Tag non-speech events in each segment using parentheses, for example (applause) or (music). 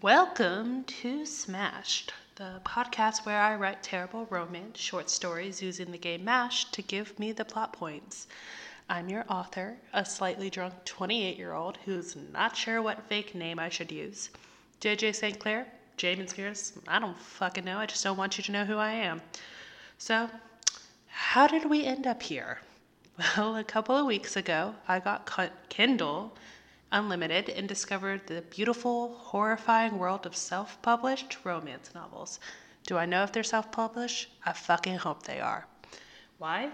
Welcome to Smashed, the podcast where I write terrible romance short stories using the game MASH to give me the plot points. I'm your author, a slightly drunk 28 year old who's not sure what fake name I should use. JJ St. Clair, Jamin Spears, I don't fucking know, I just don't want you to know who I am. So, how did we end up here? (laughs) Well, a couple of weeks ago, I got Kindle Unlimited and discovered the beautiful, horrifying world of self published romance novels. Do I know if they're self published? I fucking hope they are. Why?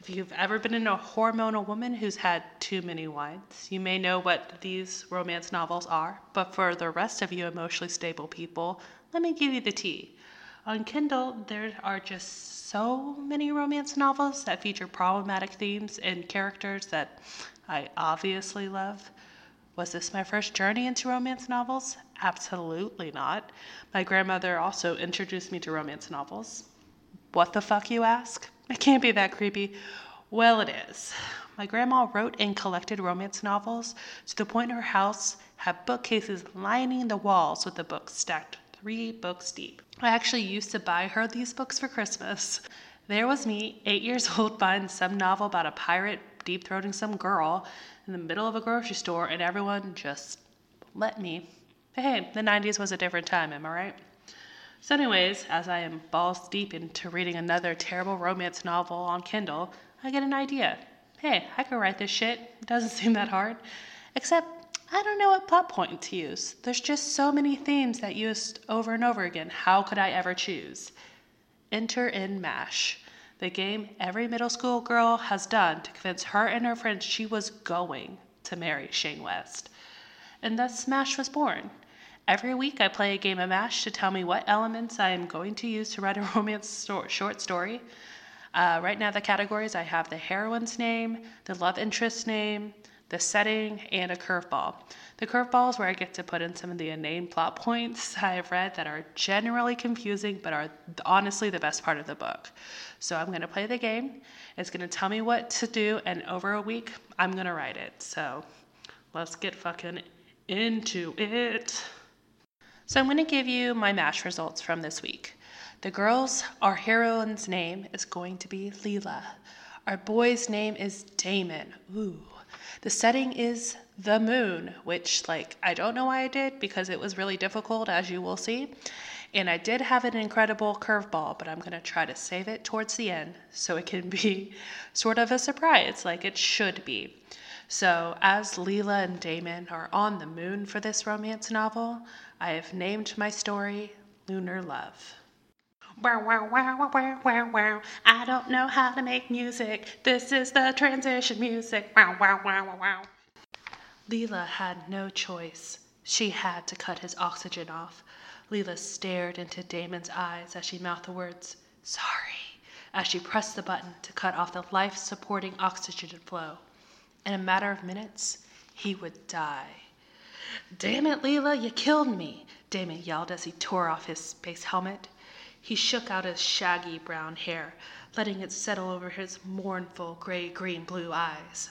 If you've ever been in a hormonal woman who's had too many wines, you may know what these romance novels are, but for the rest of you emotionally stable people, let me give you the tea. On Kindle, there are just so many romance novels that feature problematic themes and characters that I obviously love. Was this my first journey into romance novels? Absolutely not. My grandmother also introduced me to romance novels. What the fuck, you ask? It can't be that creepy. Well, it is. My grandma wrote and collected romance novels to the point her house had bookcases lining the walls with the books stacked three books deep. I actually used to buy her these books for Christmas. There was me, eight years (laughs) old, buying some novel about a pirate deep throating some girl in the middle of a grocery store, and everyone just let me. Hey, the 90s was a different time, am I right? So, anyways, as I am balls deep into reading another terrible romance novel on Kindle, I get an idea. Hey, I could write this shit. It doesn't (laughs) seem that hard. Except, I don't know what plot point to use. There's just so many themes that used over and over again. How could I ever choose? Enter in MASH the game every middle school girl has done to convince her and her friends she was going to marry Shane West. And thus Smash was born. Every week I play a game of MASH to tell me what elements I am going to use to write a (laughs) romance sto- short story. Uh, right now, the categories I have the heroine's name, the love interest's name, the setting, and a curveball. The curveball is where I get to put in some of the inane plot points (laughs) I have read that are generally confusing but are honestly the best part of the book. So I'm going to play the game. It's going to tell me what to do, and over a week, I'm going to write it. So let's get fucking into it. So I'm going to give you my MASH results from this week. The girl's, our heroine's name is going to be Leela. Our boy's name is Damon. Ooh. The setting is the moon, which, like, I don't know why I did because it was really difficult, as you will see. And I did have an incredible curveball, but I'm going to try to save it towards the end so it can (laughs) be sort of a surprise, like it should be. So, as Leela and Damon are on the moon for this romance novel, I have named my story Lunar Love. Wow, wow, wow, wow, wow, wow. I don't know how to make music. This is the transition music. Wow, wow, wow, wow, wow. Leela had no choice. She had to cut his oxygen off. Leela stared into Damon's eyes as she mouthed the words, sorry, as she pressed the button to cut off the life supporting oxygen flow. In a matter of minutes, he would die. Damn it, Leela, you killed me, Damon yelled as he tore off his space helmet. He shook out his shaggy brown hair, letting it settle over his mournful gray green blue eyes.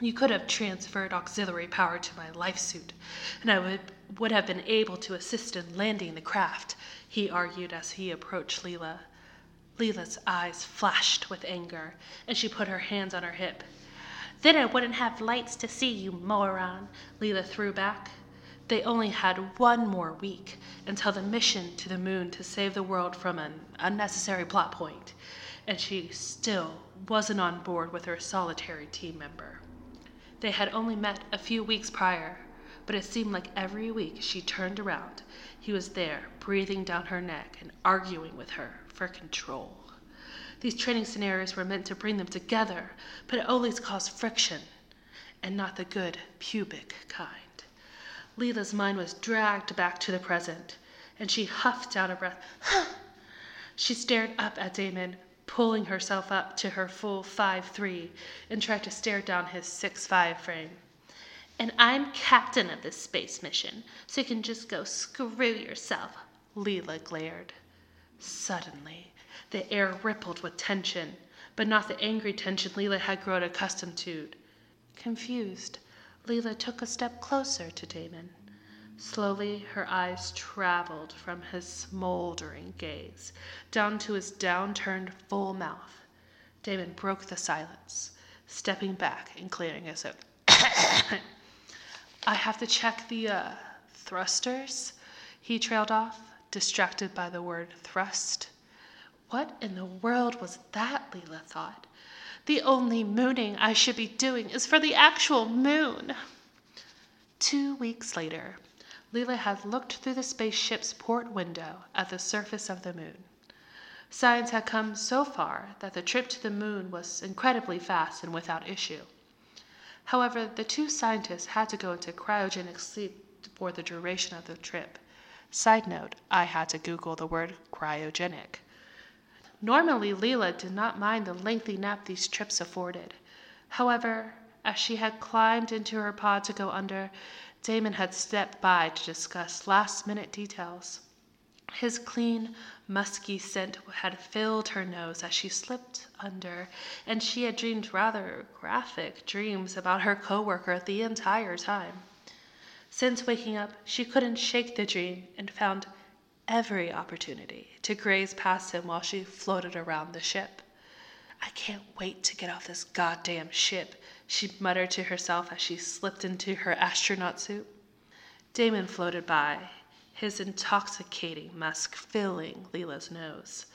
You could have transferred auxiliary power to my life suit, and I would, would have been able to assist in landing the craft, he argued as he approached Leela. Leela's eyes flashed with anger, and she put her hands on her hip. Then I wouldn't have lights to see, you moron, Leela threw back. They only had one more week until the mission to the moon to save the world from an unnecessary plot point, and she still wasn't on board with her solitary team member. They had only met a few weeks prior, but it seemed like every week she turned around, he was there, breathing down her neck and arguing with her for control. These training scenarios were meant to bring them together, but it always caused friction, and not the good pubic kind. Leela's mind was dragged back to the present, and she huffed out a breath. she stared up at Damon, pulling herself up to her full five three, and tried to stare down his six five frame. And I'm captain of this space mission, so you can just go screw yourself, Leela glared. Suddenly, the air rippled with tension, but not the angry tension Leela had grown accustomed to. Confused, Leela took a step closer to Damon. Slowly, her eyes traveled from his smoldering gaze down to his downturned full mouth. Damon broke the silence, stepping back and clearing his throat. (coughs) I have to check the uh, thrusters, he trailed off, distracted by the word thrust. What in the world was that? Leela thought. The only mooning I should be doing is for the actual moon. Two weeks later, Leela had looked through the spaceship's port window at the surface of the moon. Science had come so far that the trip to the moon was incredibly fast and without issue. However, the two scientists had to go into cryogenic sleep for the duration of the trip. Side note, I had to Google the word cryogenic. Normally, Leela did not mind the lengthy nap these trips afforded. However, as she had climbed into her pod to go under, Damon had stepped by to discuss last minute details. His clean, musky scent had filled her nose as she slipped under, and she had dreamed rather graphic dreams about her coworker the entire time. Since waking up, she couldn't shake the dream and found every opportunity to graze past him while she floated around the ship. I can't wait to get off this goddamn ship, she muttered to herself as she slipped into her astronaut suit. Damon floated by, his intoxicating musk filling Leela's nose.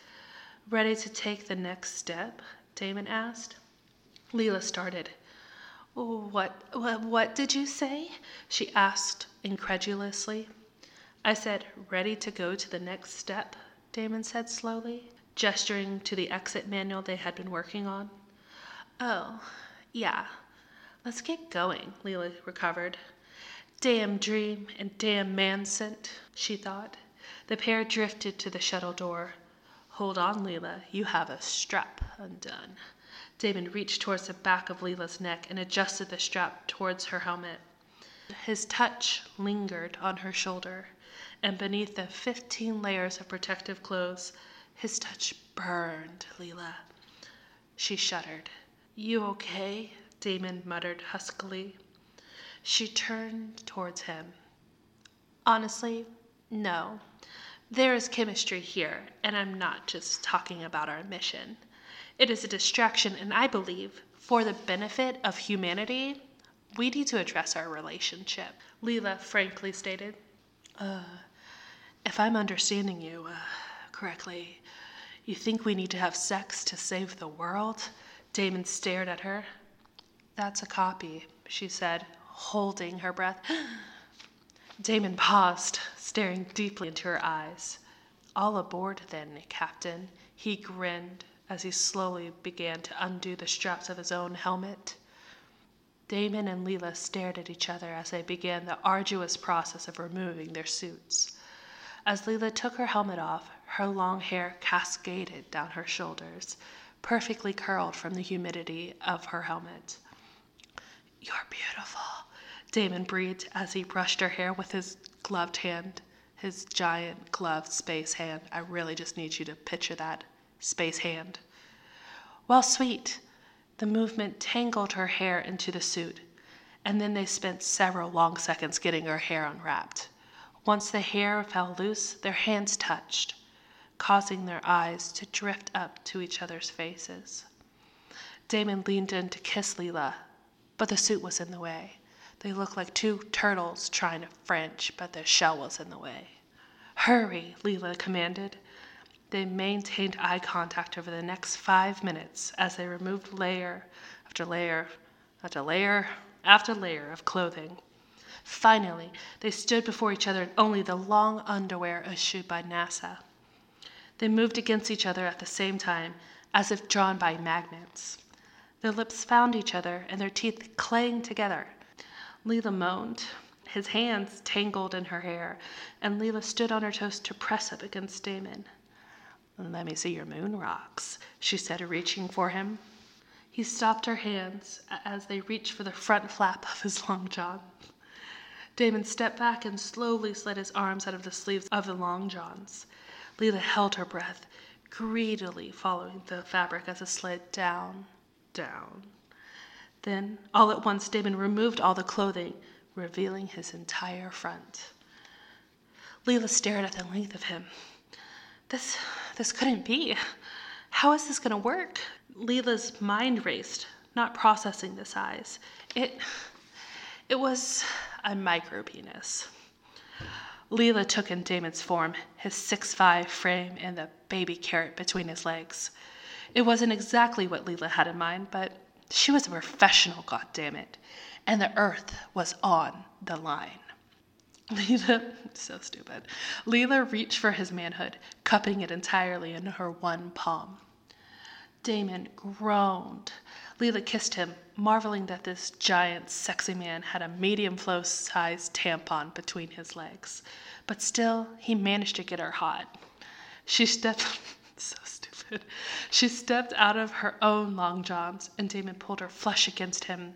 Ready to take the next step? Damon asked. Leela started. What, what, what did you say? she asked incredulously. I said, ready to go to the next step, Damon said slowly, gesturing to the exit manual they had been working on. Oh, yeah. Let's get going, Leela recovered. Damn dream and damn man scent, she thought. The pair drifted to the shuttle door. Hold on, Leela, you have a strap undone. Damon reached towards the back of Leela's neck and adjusted the strap towards her helmet. His touch lingered on her shoulder, and beneath the fifteen layers of protective clothes, his touch burned Leela. She shuddered. You okay? Damon muttered huskily. She turned towards him. Honestly, no. There is chemistry here, and I'm not just talking about our mission. It is a distraction, and I believe, for the benefit of humanity, we need to address our relationship, Leela frankly stated. Uh, if I'm understanding you uh, correctly, you think we need to have sex to save the world? Damon stared at her. That's a copy, she said, holding her breath. (gasps) Damon paused, staring deeply into her eyes. All aboard, then, Captain, he grinned as he slowly began to undo the straps of his own helmet. Damon and Leela stared at each other as they began the arduous process of removing their suits. As Leela took her helmet off, her long hair cascaded down her shoulders, perfectly curled from the humidity of her helmet. You're beautiful, Damon breathed as he brushed her hair with his gloved hand, his giant gloved space hand. I really just need you to picture that space hand. Well, sweet, the movement tangled her hair into the suit, and then they spent several long seconds getting her hair unwrapped. Once the hair fell loose, their hands touched, causing their eyes to drift up to each other's faces. Damon leaned in to kiss Leela, but the suit was in the way. They looked like two turtles trying to French, but their shell was in the way. Hurry, Leela commanded. They maintained eye contact over the next five minutes as they removed layer after layer after layer after layer of clothing. Finally, they stood before each other in only the long underwear issued by NASA. They moved against each other at the same time, as if drawn by magnets. Their lips found each other and their teeth clanged together. Leela moaned. His hands tangled in her hair, and Leela stood on her toes to press up against Damon. Let me see your moon rocks, she said, reaching for him. He stopped her hands as they reached for the front flap of his long john. Damon stepped back and slowly slid his arms out of the sleeves of the long johns. Leela held her breath, greedily following the fabric as it slid down, down. Then, all at once, Damon removed all the clothing, revealing his entire front. Leela stared at the length of him. This, this couldn't be. How is this going to work? Leela's mind raced, not processing the size. It, it was a micro penis. Leela took in Damon's form, his six-five frame and the baby carrot between his legs. It wasn't exactly what Leela had in mind, but she was a professional, goddammit, and the earth was on the line. Leela, (laughs) so stupid. Leela reached for his manhood, cupping it entirely in her one palm. Damon groaned. Leela kissed him, marveling that this giant, sexy man had a medium flow sized tampon between his legs. But still, he managed to get her hot. She stepped. (laughs) so stupid. She stepped out of her own long johns, and Damon pulled her flush against him.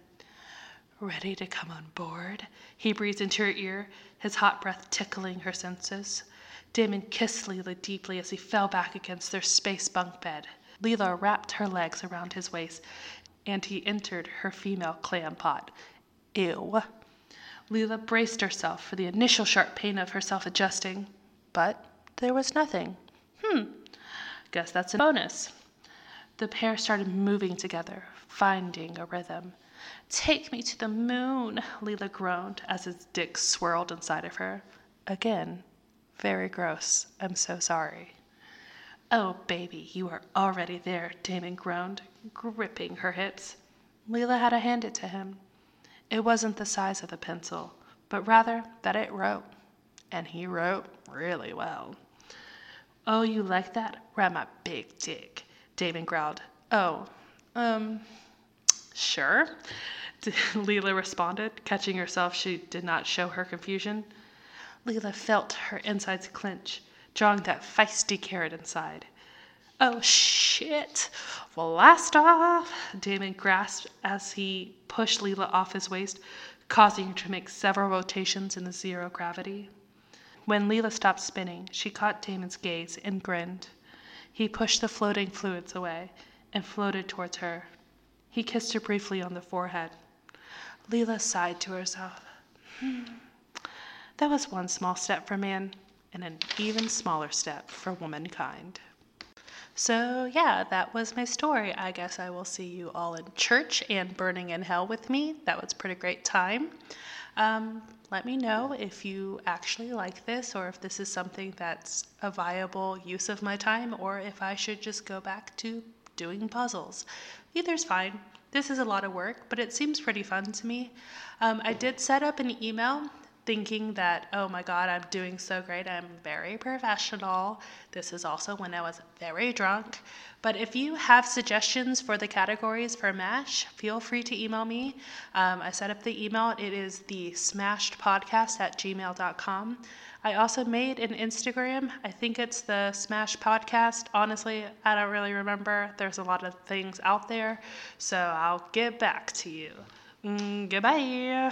Ready to come on board? He breathed into her ear, his hot breath tickling her senses. Damon kissed Leela deeply as he fell back against their space bunk bed. Leela wrapped her legs around his waist, and he entered her female clam pot. Ew. Leela braced herself for the initial sharp pain of herself adjusting, but there was nothing. Hmm, guess that's a bonus. The pair started moving together, finding a rhythm. Take me to the moon, Leela groaned as his dick swirled inside of her. Again, very gross. I'm so sorry. Oh, baby, you are already there, Damon groaned, gripping her hips. Leela had to hand it to him. It wasn't the size of the pencil, but rather that it wrote. And he wrote really well. Oh, you like that? Grab my big dick, Damon growled. Oh, um, sure, (laughs) Leela responded, catching herself she did not show her confusion. Leela felt her insides clench drawing that feisty carrot inside. Oh shit! Blast off! Damon grasped as he pushed Leela off his waist, causing her to make several rotations in the zero gravity. When Leela stopped spinning, she caught Damon's gaze and grinned. He pushed the floating fluids away and floated towards her. He kissed her briefly on the forehead. Leela sighed to herself. Hmm. That was one small step for man and an even smaller step for womankind. So, yeah, that was my story. I guess I will see you all in church and burning in hell with me. That was pretty great time. Um, let me know if you actually like this or if this is something that's a viable use of my time or if I should just go back to doing puzzles. Either's fine. This is a lot of work, but it seems pretty fun to me. Um, I did set up an email thinking that, oh my God, I'm doing so great. I'm very professional. This is also when I was very drunk. But if you have suggestions for the categories for MASH, feel free to email me. Um, I set up the email. It is the smashedpodcast at gmail.com. I also made an Instagram. I think it's the Smash Podcast. Honestly, I don't really remember. There's a lot of things out there. So I'll get back to you. Mm, goodbye.